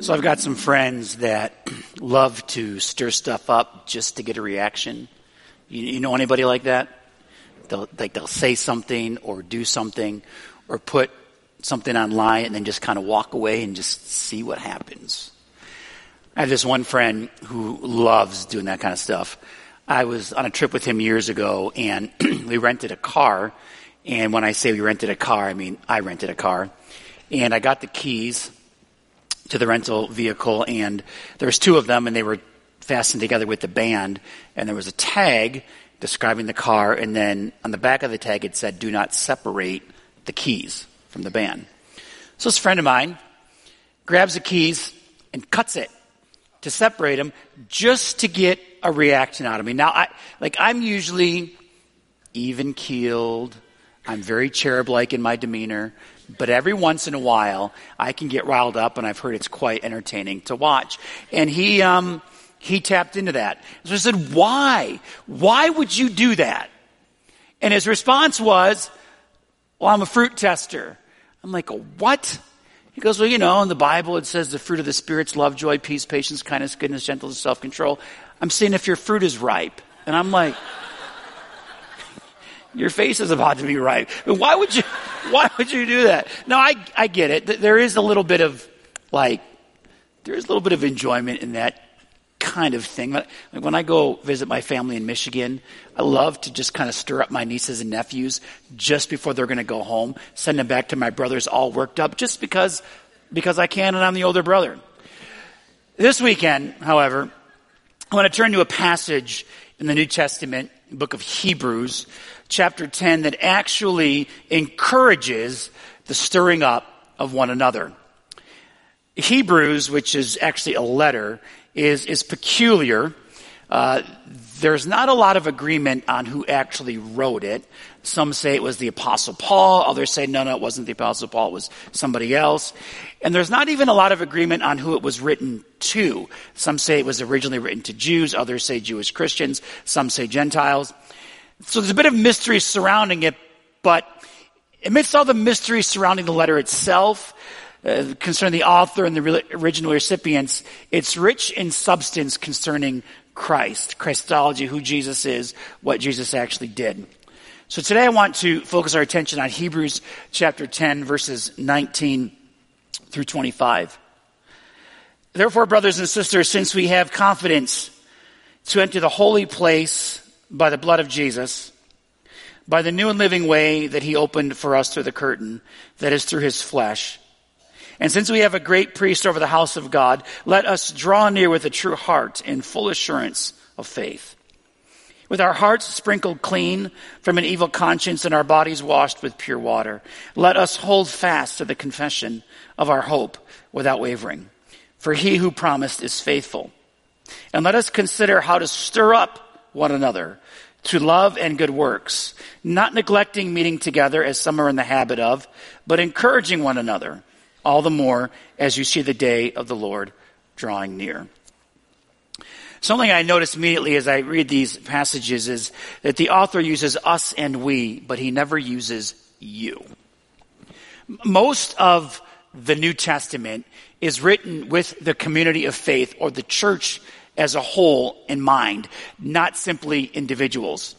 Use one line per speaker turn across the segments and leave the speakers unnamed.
So I've got some friends that love to stir stuff up just to get a reaction. You, you know anybody like that? They'll, like they'll say something or do something or put something online and then just kind of walk away and just see what happens. I have this one friend who loves doing that kind of stuff. I was on a trip with him years ago and we rented a car. And when I say we rented a car, I mean I rented a car. And I got the keys to the rental vehicle and there was two of them and they were fastened together with the band and there was a tag describing the car and then on the back of the tag it said do not separate the keys from the band. So this friend of mine grabs the keys and cuts it to separate them just to get a reaction out of me. Now I like I'm usually even keeled. I'm very cherub like in my demeanor. But every once in a while, I can get riled up, and I've heard it's quite entertaining to watch. And he, um, he tapped into that. So I said, why? Why would you do that? And his response was, well, I'm a fruit tester. I'm like, what? He goes, well, you know, in the Bible it says the fruit of the Spirit's love, joy, peace, patience, kindness, goodness, gentleness, self-control. I'm saying if your fruit is ripe. And I'm like, your face is about to be ripe. Why would you, why would you do that? No, I, I get it. There is a little bit of, like, there is a little bit of enjoyment in that kind of thing. Like when I go visit my family in Michigan, I love to just kind of stir up my nieces and nephews just before they're going to go home, send them back to my brothers all worked up just because, because I can and I'm the older brother. This weekend, however, I want to turn to a passage in the New Testament, book of Hebrews, chapter 10 that actually encourages the stirring up of one another. Hebrews, which is actually a letter, is, is peculiar. Uh, there's not a lot of agreement on who actually wrote it. Some say it was the apostle Paul. Others say, no, no, it wasn't the apostle Paul. It was somebody else. And there's not even a lot of agreement on who it was written to. Some say it was originally written to Jews. Others say Jewish Christians. Some say Gentiles. So there's a bit of mystery surrounding it, but amidst all the mystery surrounding the letter itself, uh, concerning the author and the original recipients, it's rich in substance concerning Christ, Christology, who Jesus is, what Jesus actually did. So today I want to focus our attention on Hebrews chapter 10 verses 19 through 25. Therefore, brothers and sisters, since we have confidence to enter the holy place by the blood of Jesus, by the new and living way that he opened for us through the curtain, that is through his flesh. And since we have a great priest over the house of God, let us draw near with a true heart in full assurance of faith. With our hearts sprinkled clean from an evil conscience and our bodies washed with pure water, let us hold fast to the confession of our hope without wavering. For he who promised is faithful. And let us consider how to stir up one another to love and good works, not neglecting meeting together as some are in the habit of, but encouraging one another, all the more as you see the day of the Lord drawing near. Something I notice immediately as I read these passages is that the author uses us and we, but he never uses you. Most of the New Testament is written with the community of faith or the church as a whole in mind, not simply individuals.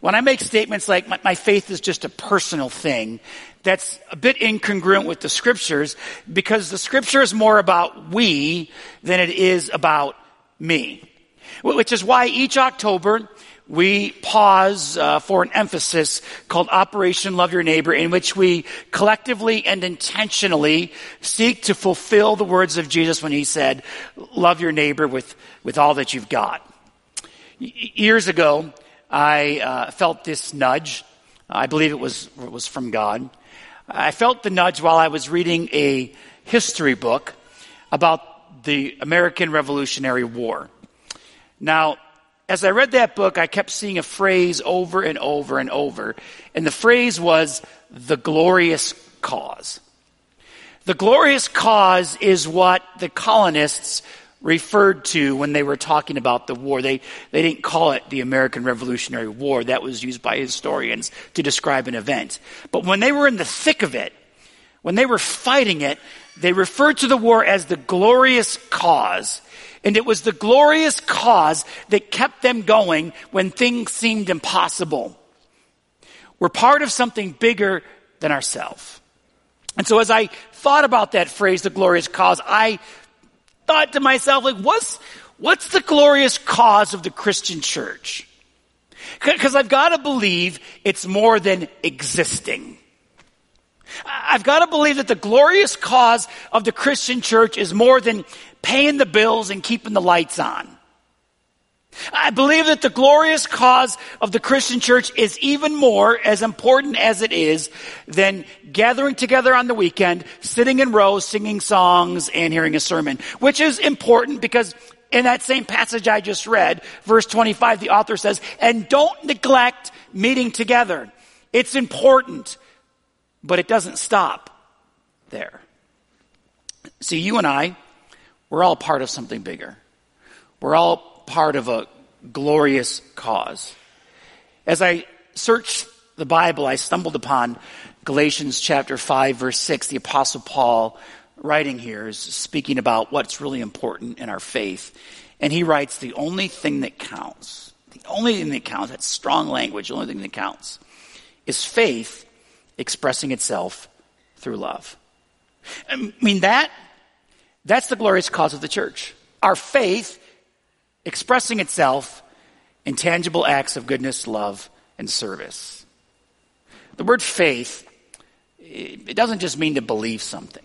When I make statements like my, faith is just a personal thing, that's a bit incongruent with the scriptures because the scripture is more about we than it is about me. Which is why each October we pause uh, for an emphasis called Operation Love Your Neighbor, in which we collectively and intentionally seek to fulfill the words of Jesus when he said, Love your neighbor with, with all that you've got. Years ago, I uh, felt this nudge. I believe it was, it was from God. I felt the nudge while I was reading a history book about the American Revolutionary War. Now, as I read that book, I kept seeing a phrase over and over and over. And the phrase was the glorious cause. The glorious cause is what the colonists referred to when they were talking about the war. They, they didn't call it the American Revolutionary War. That was used by historians to describe an event. But when they were in the thick of it, when they were fighting it, they referred to the war as the glorious cause. And it was the glorious cause that kept them going when things seemed impossible. We're part of something bigger than ourselves. And so as I thought about that phrase, the glorious cause, I thought to myself, like, what's, what's the glorious cause of the Christian church? Because I've got to believe it's more than existing. I've got to believe that the glorious cause of the Christian church is more than paying the bills and keeping the lights on. I believe that the glorious cause of the Christian church is even more as important as it is than gathering together on the weekend, sitting in rows, singing songs, and hearing a sermon, which is important because in that same passage I just read, verse 25, the author says, and don't neglect meeting together. It's important. But it doesn't stop there. See, you and I, we're all part of something bigger. We're all part of a glorious cause. As I searched the Bible, I stumbled upon Galatians chapter 5 verse 6. The apostle Paul writing here is speaking about what's really important in our faith. And he writes, the only thing that counts, the only thing that counts, that's strong language, the only thing that counts, is faith expressing itself through love. I mean, that, that's the glorious cause of the church. Our faith expressing itself in tangible acts of goodness, love, and service. The word faith, it doesn't just mean to believe something.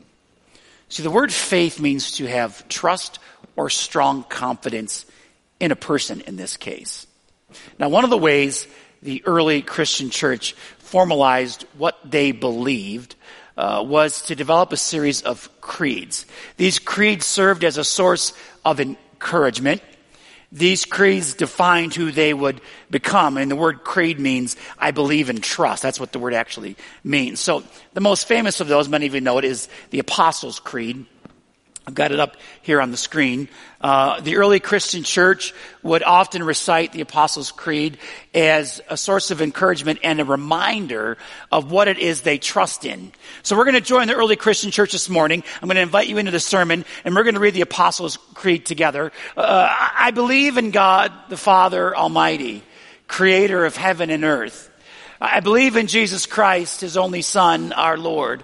See, the word faith means to have trust or strong confidence in a person in this case. Now, one of the ways the early Christian church formalized what they believed uh, was to develop a series of creeds. These creeds served as a source of encouragement. These creeds defined who they would become. And the word creed means I believe and trust. That's what the word actually means. So the most famous of those, many of you know it, is the Apostles' Creed. I've got it up here on the screen. Uh, the early Christian church would often recite the Apostles' Creed as a source of encouragement and a reminder of what it is they trust in. So we're going to join the early Christian church this morning. I'm going to invite you into the sermon, and we're going to read the Apostles' Creed together. Uh, I believe in God, the Father Almighty, creator of heaven and earth. I believe in Jesus Christ, his only Son, our Lord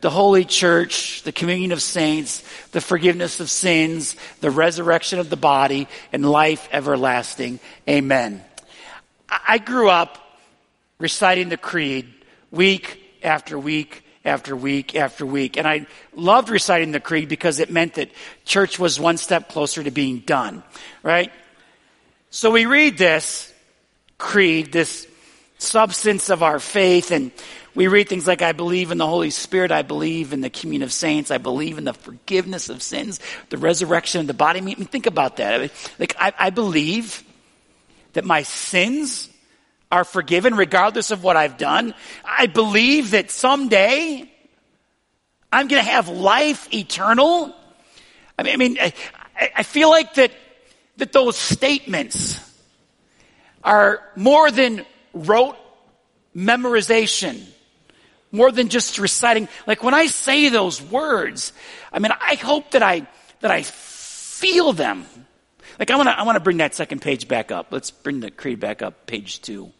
the Holy Church, the communion of saints, the forgiveness of sins, the resurrection of the body, and life everlasting. Amen. I grew up reciting the creed week after week after week after week. And I loved reciting the creed because it meant that church was one step closer to being done, right? So we read this creed, this substance of our faith, and we read things like, I believe in the Holy Spirit. I believe in the communion of saints. I believe in the forgiveness of sins, the resurrection of the body. I mean, think about that. Like, I, I believe that my sins are forgiven regardless of what I've done. I believe that someday I'm going to have life eternal. I mean, I, mean, I, I feel like that, that those statements are more than rote memorization more than just reciting. Like when I say those words, I mean, I hope that I, that I feel them. Like I want to, I want to bring that second page back up. Let's bring the creed back up, page two.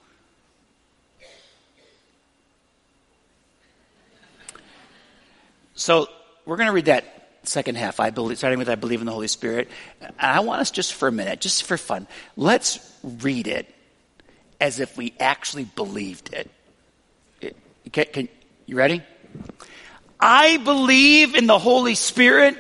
So we're going to read that second half. I believe, starting with I believe in the Holy Spirit. And I want us just for a minute, just for fun, let's read it as if we actually believed it. Can, can, you ready? I believe in the Holy Spirit,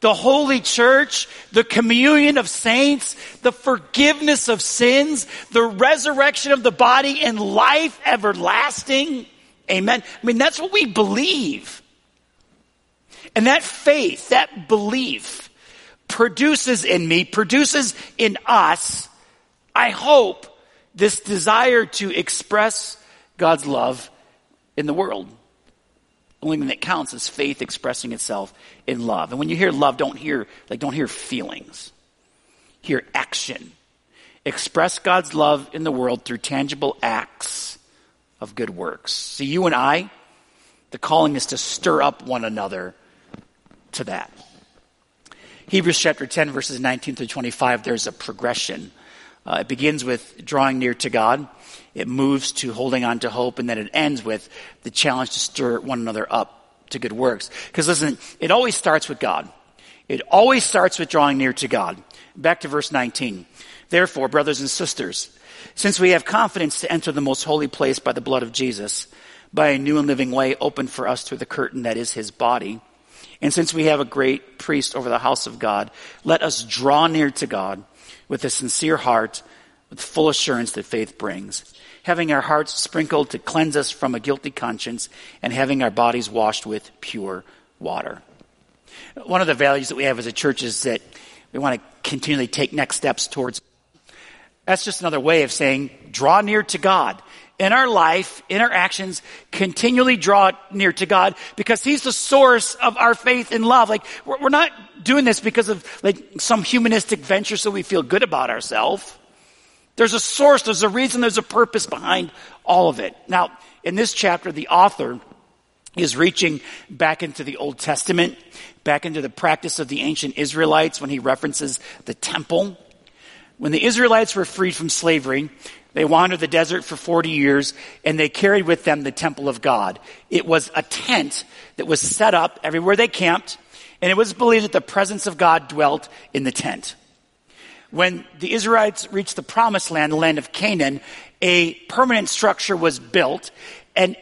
the Holy Church, the communion of saints, the forgiveness of sins, the resurrection of the body, and life everlasting. Amen. I mean, that's what we believe. And that faith, that belief, produces in me, produces in us I hope this desire to express God's love in the world. The only thing that counts is faith expressing itself in love. And when you hear love, don't hear, like, don't hear feelings. Hear action. Express God's love in the world through tangible acts of good works. See, you and I, the calling is to stir up one another to that. Hebrews chapter 10, verses 19 through 25, there's a progression. Uh, it begins with drawing near to God. It moves to holding on to hope, and then it ends with the challenge to stir one another up to good works. Because listen, it always starts with God. It always starts with drawing near to God. Back to verse 19. Therefore, brothers and sisters, since we have confidence to enter the most holy place by the blood of Jesus, by a new and living way opened for us through the curtain that is his body, and since we have a great priest over the house of God, let us draw near to God with a sincere heart, with full assurance that faith brings, having our hearts sprinkled to cleanse us from a guilty conscience, and having our bodies washed with pure water. One of the values that we have as a church is that we want to continually take next steps towards. That's just another way of saying draw near to God in our life, in our actions, continually draw near to God because He's the source of our faith and love. Like, we're, not doing this because of like some humanistic venture so we feel good about ourselves. There's a source, there's a reason, there's a purpose behind all of it. Now, in this chapter, the author is reaching back into the Old Testament, back into the practice of the ancient Israelites when he references the temple. When the Israelites were freed from slavery, they wandered the desert for 40 years and they carried with them the temple of God. It was a tent that was set up everywhere they camped and it was believed that the presence of God dwelt in the tent. When the Israelites reached the promised land, the land of Canaan, a permanent structure was built and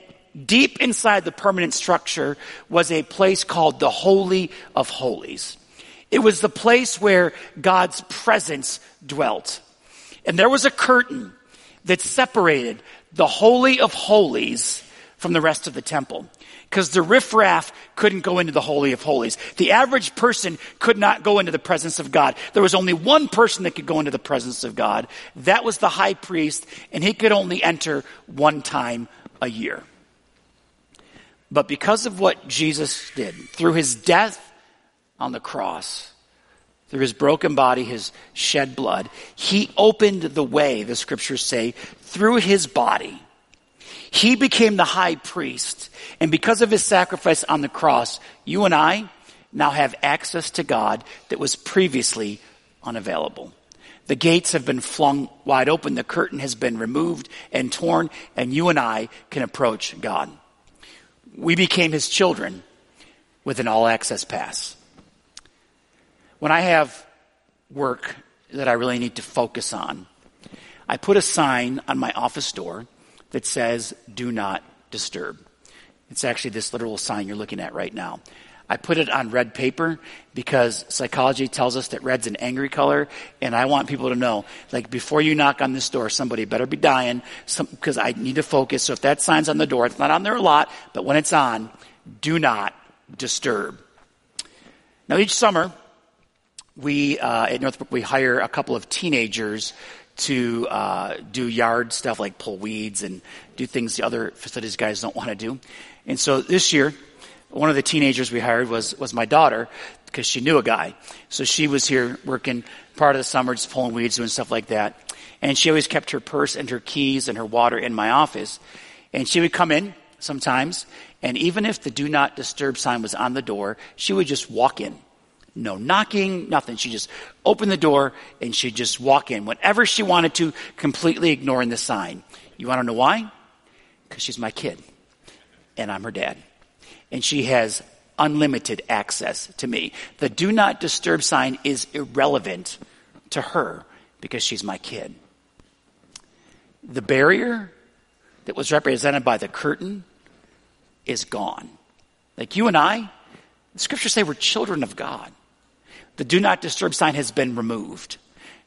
deep inside the permanent structure was a place called the Holy of Holies. It was the place where God's presence dwelt. And there was a curtain that separated the Holy of Holies from the rest of the temple. Because the riffraff couldn't go into the Holy of Holies. The average person could not go into the presence of God. There was only one person that could go into the presence of God. That was the high priest, and he could only enter one time a year. But because of what Jesus did, through his death on the cross, through his broken body, his shed blood, he opened the way, the scriptures say, through his body. He became the high priest. And because of his sacrifice on the cross, you and I now have access to God that was previously unavailable. The gates have been flung wide open. The curtain has been removed and torn and you and I can approach God. We became his children with an all access pass. When I have work that I really need to focus on, I put a sign on my office door that says, do not disturb. It's actually this literal sign you're looking at right now. I put it on red paper because psychology tells us that red's an angry color, and I want people to know, like, before you knock on this door, somebody better be dying, because I need to focus. So if that sign's on the door, it's not on there a lot, but when it's on, do not disturb. Now, each summer, we uh, at Northbrook we hire a couple of teenagers to uh, do yard stuff like pull weeds and do things the other facilities guys don't want to do. And so this year, one of the teenagers we hired was was my daughter because she knew a guy. So she was here working part of the summer, just pulling weeds, doing stuff like that. And she always kept her purse and her keys and her water in my office. And she would come in sometimes, and even if the do not disturb sign was on the door, she would just walk in no knocking, nothing. She just opened the door and she'd just walk in whenever she wanted to, completely ignoring the sign. You want to know why? Because she's my kid and I'm her dad. And she has unlimited access to me. The do not disturb sign is irrelevant to her because she's my kid. The barrier that was represented by the curtain is gone. Like you and I, the scriptures say we're children of God. The do not disturb sign has been removed.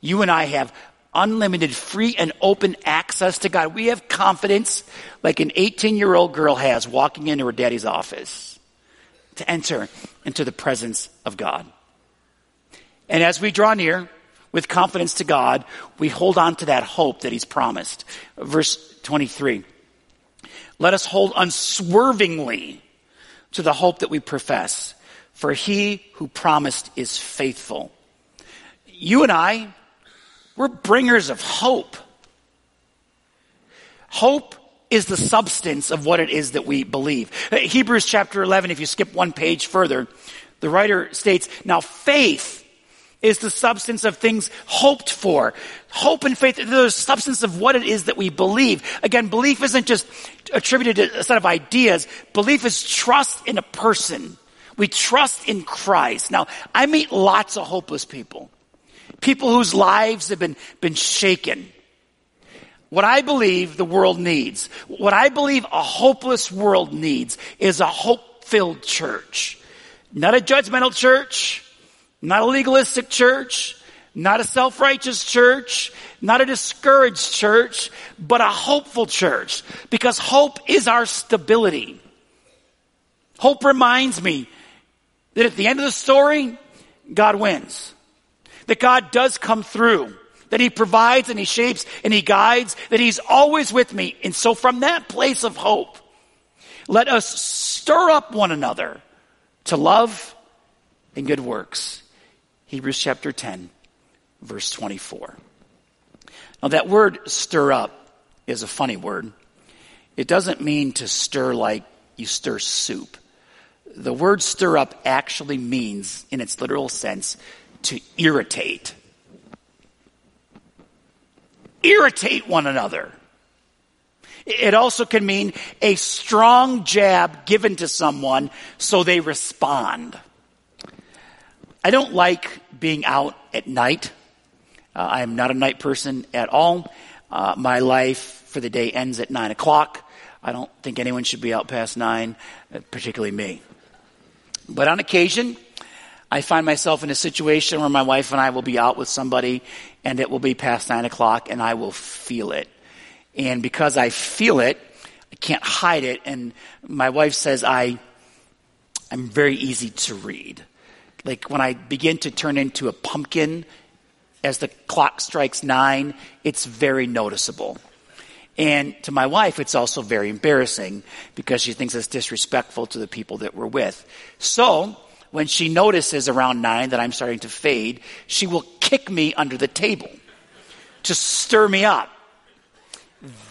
You and I have unlimited free and open access to God. We have confidence like an 18 year old girl has walking into her daddy's office to enter into the presence of God. And as we draw near, with confidence to God, we hold on to that hope that He's promised. Verse 23. Let us hold unswervingly to the hope that we profess, for He who promised is faithful. You and I, we're bringers of hope. Hope is the substance of what it is that we believe. Hebrews chapter 11, if you skip one page further, the writer states, now faith is the substance of things hoped for. Hope and faith are the substance of what it is that we believe. Again, belief isn't just attributed to a set of ideas. Belief is trust in a person. We trust in Christ. Now, I meet lots of hopeless people. People whose lives have been, been shaken. What I believe the world needs, what I believe a hopeless world needs is a hope-filled church. Not a judgmental church, not a legalistic church, not a self-righteous church, not a discouraged church, but a hopeful church. Because hope is our stability. Hope reminds me that at the end of the story, God wins. That God does come through. That He provides and He shapes and He guides. That He's always with me. And so from that place of hope, let us stir up one another to love and good works Hebrews chapter 10, verse 24. Now, that word stir up is a funny word. It doesn't mean to stir like you stir soup. The word stir up actually means, in its literal sense, to irritate. Irritate one another. It also can mean a strong jab given to someone so they respond. I don't like being out at night. Uh, I am not a night person at all. Uh, my life for the day ends at nine o'clock. I don't think anyone should be out past nine, uh, particularly me. But on occasion, I find myself in a situation where my wife and I will be out with somebody and it will be past nine o'clock and I will feel it. And because I feel it, I can't hide it. And my wife says I, I'm very easy to read. Like when I begin to turn into a pumpkin as the clock strikes nine, it's very noticeable. And to my wife, it's also very embarrassing because she thinks it's disrespectful to the people that we're with. So, when she notices around nine that I'm starting to fade, she will kick me under the table to stir me up.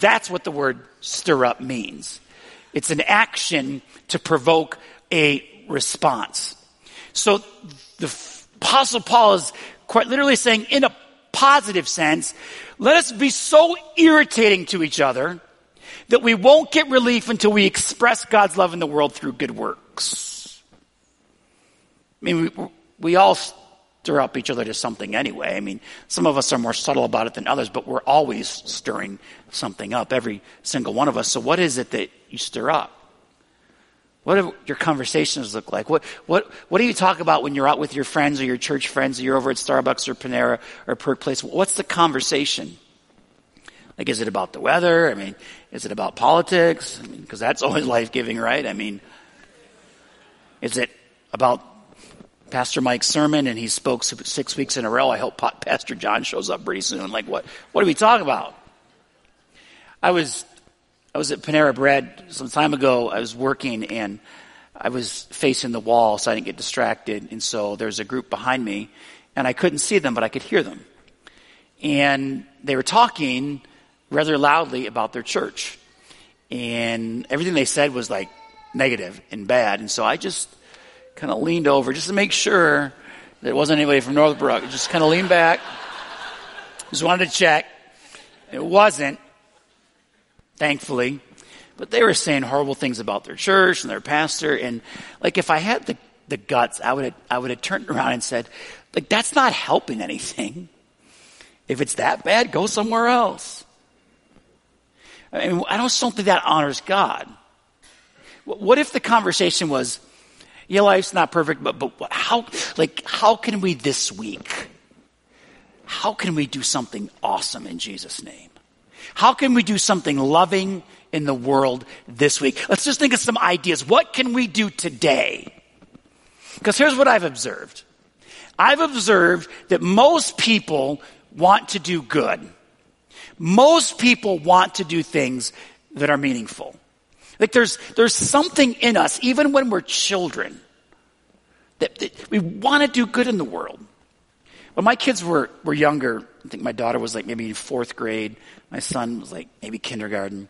That's what the word stir up means. It's an action to provoke a response. So the apostle Paul is quite literally saying in a positive sense, let us be so irritating to each other that we won't get relief until we express God's love in the world through good works. I mean, we, we all stir up each other to something anyway. I mean, some of us are more subtle about it than others, but we're always stirring something up, every single one of us. So what is it that you stir up? What do your conversations look like? What, what, what do you talk about when you're out with your friends or your church friends or you're over at Starbucks or Panera or Perk Place? What's the conversation? Like, is it about the weather? I mean, is it about politics? I mean, because that's always life giving, right? I mean, is it about Pastor Mike's sermon and he spoke six weeks in a row? I hope Pastor John shows up pretty soon. Like, what, what do we talk about? I was I was at Panera Bread some time ago. I was working and I was facing the wall so I didn't get distracted. And so there's a group behind me and I couldn't see them, but I could hear them. And they were talking rather loudly about their church. And everything they said was like negative and bad. And so I just kind of leaned over just to make sure that it wasn't anybody from Northbrook. Just kind of leaned back. Just wanted to check. It wasn't thankfully. But they were saying horrible things about their church and their pastor. And like, if I had the, the guts, I would have, I would have turned around and said, like, that's not helping anything. If it's that bad, go somewhere else. I mean, I don't, don't think that honors God. What if the conversation was, yeah, life's not perfect, but, but how, like, how can we this week? How can we do something awesome in Jesus' name? How can we do something loving in the world this week? Let's just think of some ideas. What can we do today? Because here's what I've observed. I've observed that most people want to do good. Most people want to do things that are meaningful. Like there's, there's something in us, even when we're children, that, that we want to do good in the world. When my kids were, were younger, I think my daughter was like maybe fourth grade, my son was like maybe kindergarten.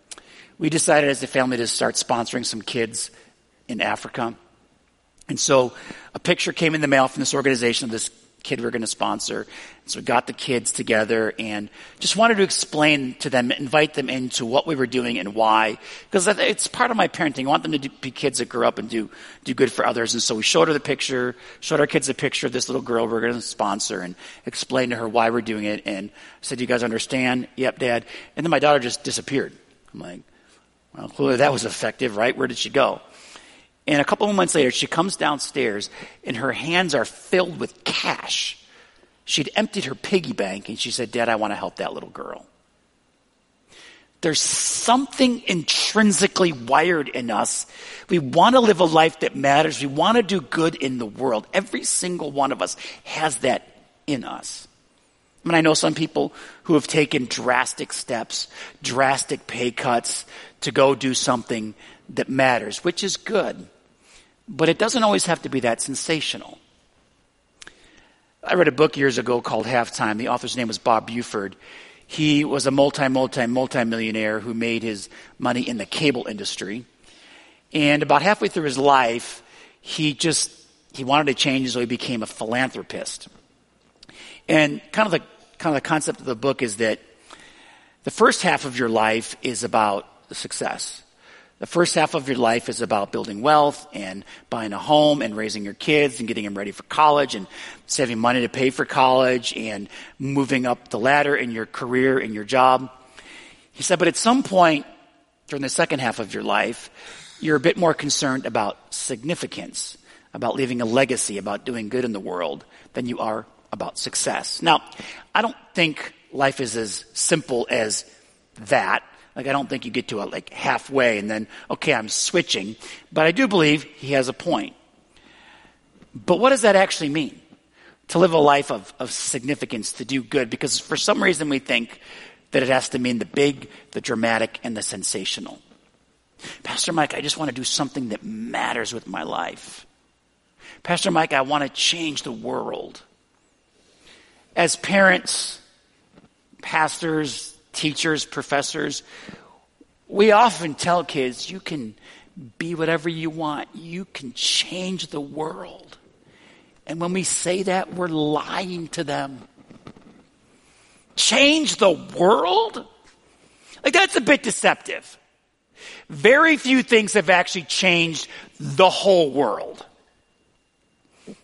We decided as a family to start sponsoring some kids in Africa. And so a picture came in the mail from this organization of this kid we are going to sponsor. So we got the kids together and just wanted to explain to them, invite them into what we were doing and why. Because it's part of my parenting. I want them to be kids that grow up and do, do good for others. And so we showed her the picture, showed our kids a picture of this little girl we're going to sponsor and explained to her why we're doing it. And I said, do you guys understand? Yep, dad. And then my daughter just disappeared. I'm like, well, clearly that was effective, right? Where did she go? And a couple of months later, she comes downstairs and her hands are filled with cash. She'd emptied her piggy bank and she said, Dad, I want to help that little girl. There's something intrinsically wired in us. We want to live a life that matters. We want to do good in the world. Every single one of us has that in us. I mean, I know some people who have taken drastic steps, drastic pay cuts to go do something that matters, which is good. But it doesn't always have to be that sensational. I read a book years ago called Halftime. The author's name was Bob Buford. He was a multi, multi, multi millionaire who made his money in the cable industry. And about halfway through his life, he just, he wanted to change, so he became a philanthropist. And kind of the, kind of the concept of the book is that the first half of your life is about success. The first half of your life is about building wealth and buying a home and raising your kids and getting them ready for college and saving money to pay for college and moving up the ladder in your career and your job. He said, but at some point during the second half of your life, you're a bit more concerned about significance, about leaving a legacy, about doing good in the world than you are about success. Now, I don't think life is as simple as that. Like, I don't think you get to it like halfway and then, okay, I'm switching. But I do believe he has a point. But what does that actually mean? To live a life of, of significance, to do good? Because for some reason we think that it has to mean the big, the dramatic, and the sensational. Pastor Mike, I just want to do something that matters with my life. Pastor Mike, I want to change the world. As parents, pastors, teachers, professors, we often tell kids, you can be whatever you want. You can change the world. And when we say that, we're lying to them. Change the world? Like, that's a bit deceptive. Very few things have actually changed the whole world.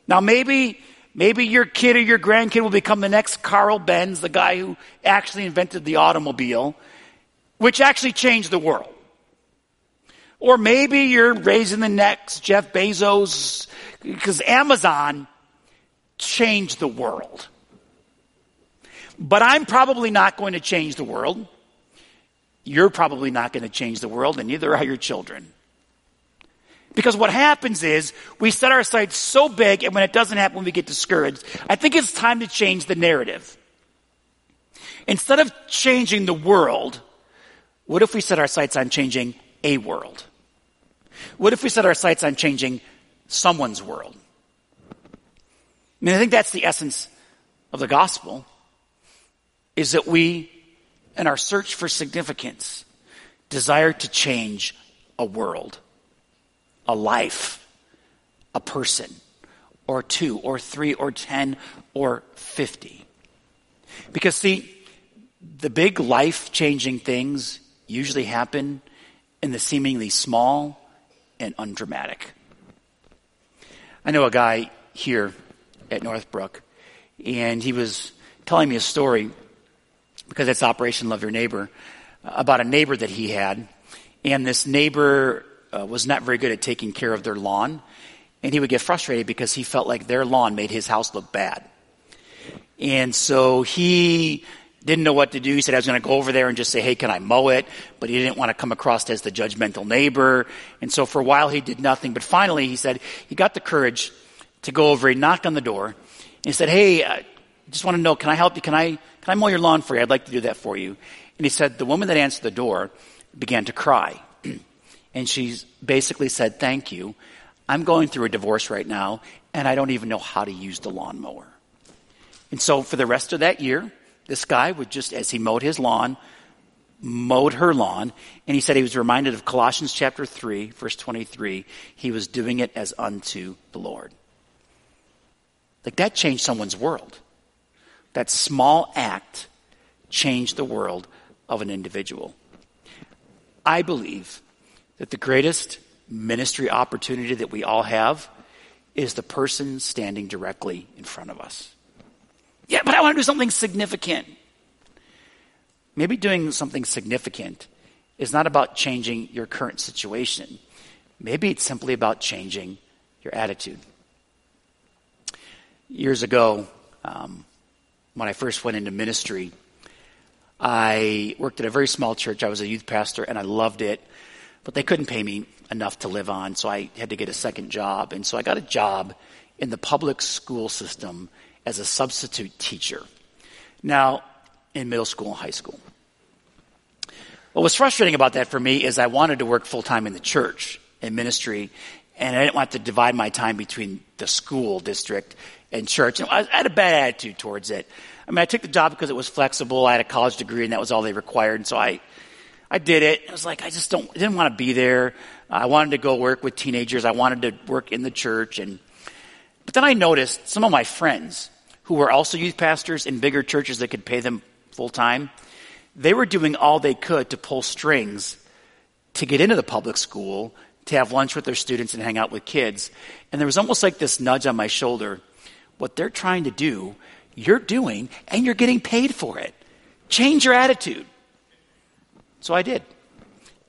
Now, maybe Maybe your kid or your grandkid will become the next Carl Benz, the guy who actually invented the automobile, which actually changed the world. Or maybe you're raising the next Jeff Bezos, because Amazon changed the world. But I'm probably not going to change the world. You're probably not going to change the world, and neither are your children. Because what happens is we set our sights so big, and when it doesn't happen, we get discouraged. I think it's time to change the narrative. Instead of changing the world, what if we set our sights on changing a world? What if we set our sights on changing someone's world? I mean, I think that's the essence of the gospel is that we, in our search for significance, desire to change a world a life, a person, or two, or three, or ten, or fifty. Because, see, the big life changing things usually happen in the seemingly small and undramatic. I know a guy here at Northbrook, and he was telling me a story because it's Operation Love Your Neighbor about a neighbor that he had. And this neighbor uh, was not very good at taking care of their lawn. And he would get frustrated because he felt like their lawn made his house look bad. And so he didn't know what to do. He said, I was going to go over there and just say, hey, can I mow it? But he didn't want to come across as the judgmental neighbor. And so for a while he did nothing. But finally he said he got the courage to go over. He knocked on the door and he said, Hey, I just want to know, can I help you? Can I, can I mow your lawn for you? I'd like to do that for you. And he said, The woman that answered the door began to cry. And she basically said, Thank you. I'm going through a divorce right now, and I don't even know how to use the lawnmower. And so for the rest of that year, this guy would just, as he mowed his lawn, mowed her lawn, and he said he was reminded of Colossians chapter 3, verse 23. He was doing it as unto the Lord. Like that changed someone's world. That small act changed the world of an individual. I believe that the greatest ministry opportunity that we all have is the person standing directly in front of us. Yeah, but I want to do something significant. Maybe doing something significant is not about changing your current situation. Maybe it's simply about changing your attitude. Years ago, um, when I first went into ministry, I worked at a very small church. I was a youth pastor and I loved it, but they couldn't pay me enough to live on, so I had to get a second job. And so I got a job in the public school system as a substitute teacher. Now, in middle school and high school. What was frustrating about that for me is I wanted to work full time in the church in ministry, and I didn't want to divide my time between the school district and church. And I had a bad attitude towards it. I mean, I took the job because it was flexible. I had a college degree, and that was all they required. And so I, I did it. I was like, I just don't, didn't want to be there. I wanted to go work with teenagers. I wanted to work in the church. And, but then I noticed some of my friends who were also youth pastors in bigger churches that could pay them full time, they were doing all they could to pull strings to get into the public school, to have lunch with their students and hang out with kids. And there was almost like this nudge on my shoulder. What they're trying to do, you're doing, and you're getting paid for it. Change your attitude. So I did.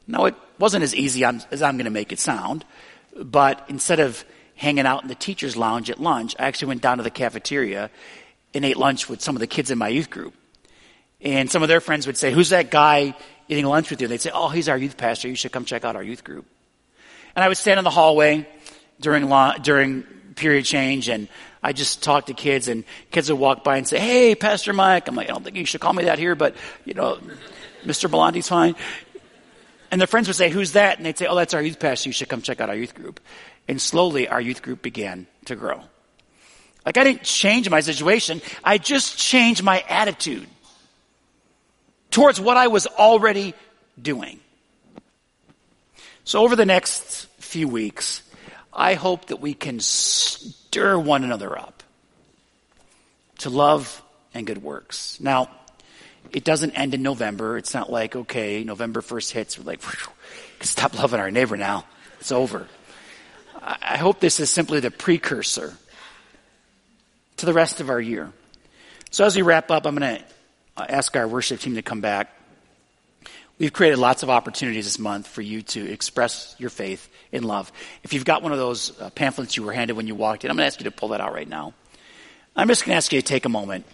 Now, it wasn't as easy as I'm going to make it sound, but instead of hanging out in the teacher's lounge at lunch, I actually went down to the cafeteria and ate lunch with some of the kids in my youth group. And some of their friends would say, Who's that guy eating lunch with you? They'd say, Oh, he's our youth pastor. You should come check out our youth group. And I would stand in the hallway during, during period change and I just talk to kids and kids would walk by and say, Hey, Pastor Mike. I'm like, I don't think you should call me that here, but you know, Mr. Belanti's fine. And their friends would say, Who's that? And they'd say, Oh, that's our youth pastor. You should come check out our youth group. And slowly our youth group began to grow. Like I didn't change my situation, I just changed my attitude towards what I was already doing. So over the next few weeks, I hope that we can stir one another up to love and good works. Now, it doesn't end in November. It's not like, okay, November 1st hits, we're like, stop loving our neighbor now. It's over. I hope this is simply the precursor to the rest of our year. So as we wrap up, I'm going to ask our worship team to come back. We've created lots of opportunities this month for you to express your faith in love. If you've got one of those uh, pamphlets you were handed when you walked in, I'm going to ask you to pull that out right now. I'm just going to ask you to take a moment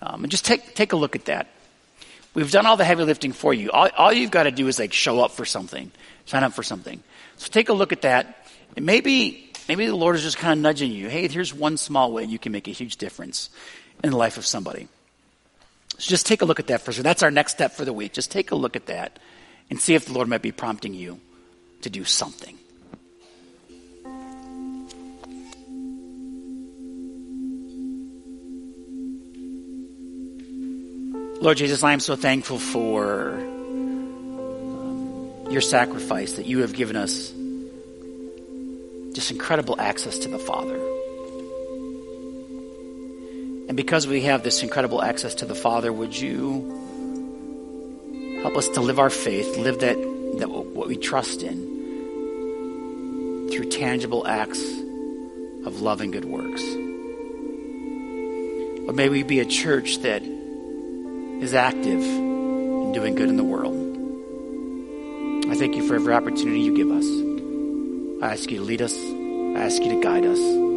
um, and just take, take a look at that. We've done all the heavy lifting for you. All, all you've got to do is like show up for something, sign up for something. So take a look at that. And maybe, maybe the Lord is just kind of nudging you. Hey, here's one small way you can make a huge difference in the life of somebody. So just take a look at that first. That's our next step for the week. Just take a look at that and see if the Lord might be prompting you to do something. Lord Jesus, I am so thankful for um, your sacrifice that you have given us just incredible access to the Father. And because we have this incredible access to the Father, would you help us to live our faith, live that, that what we trust in through tangible acts of love and good works? Or may we be a church that is active in doing good in the world. I thank you for every opportunity you give us. I ask you to lead us. I ask you to guide us.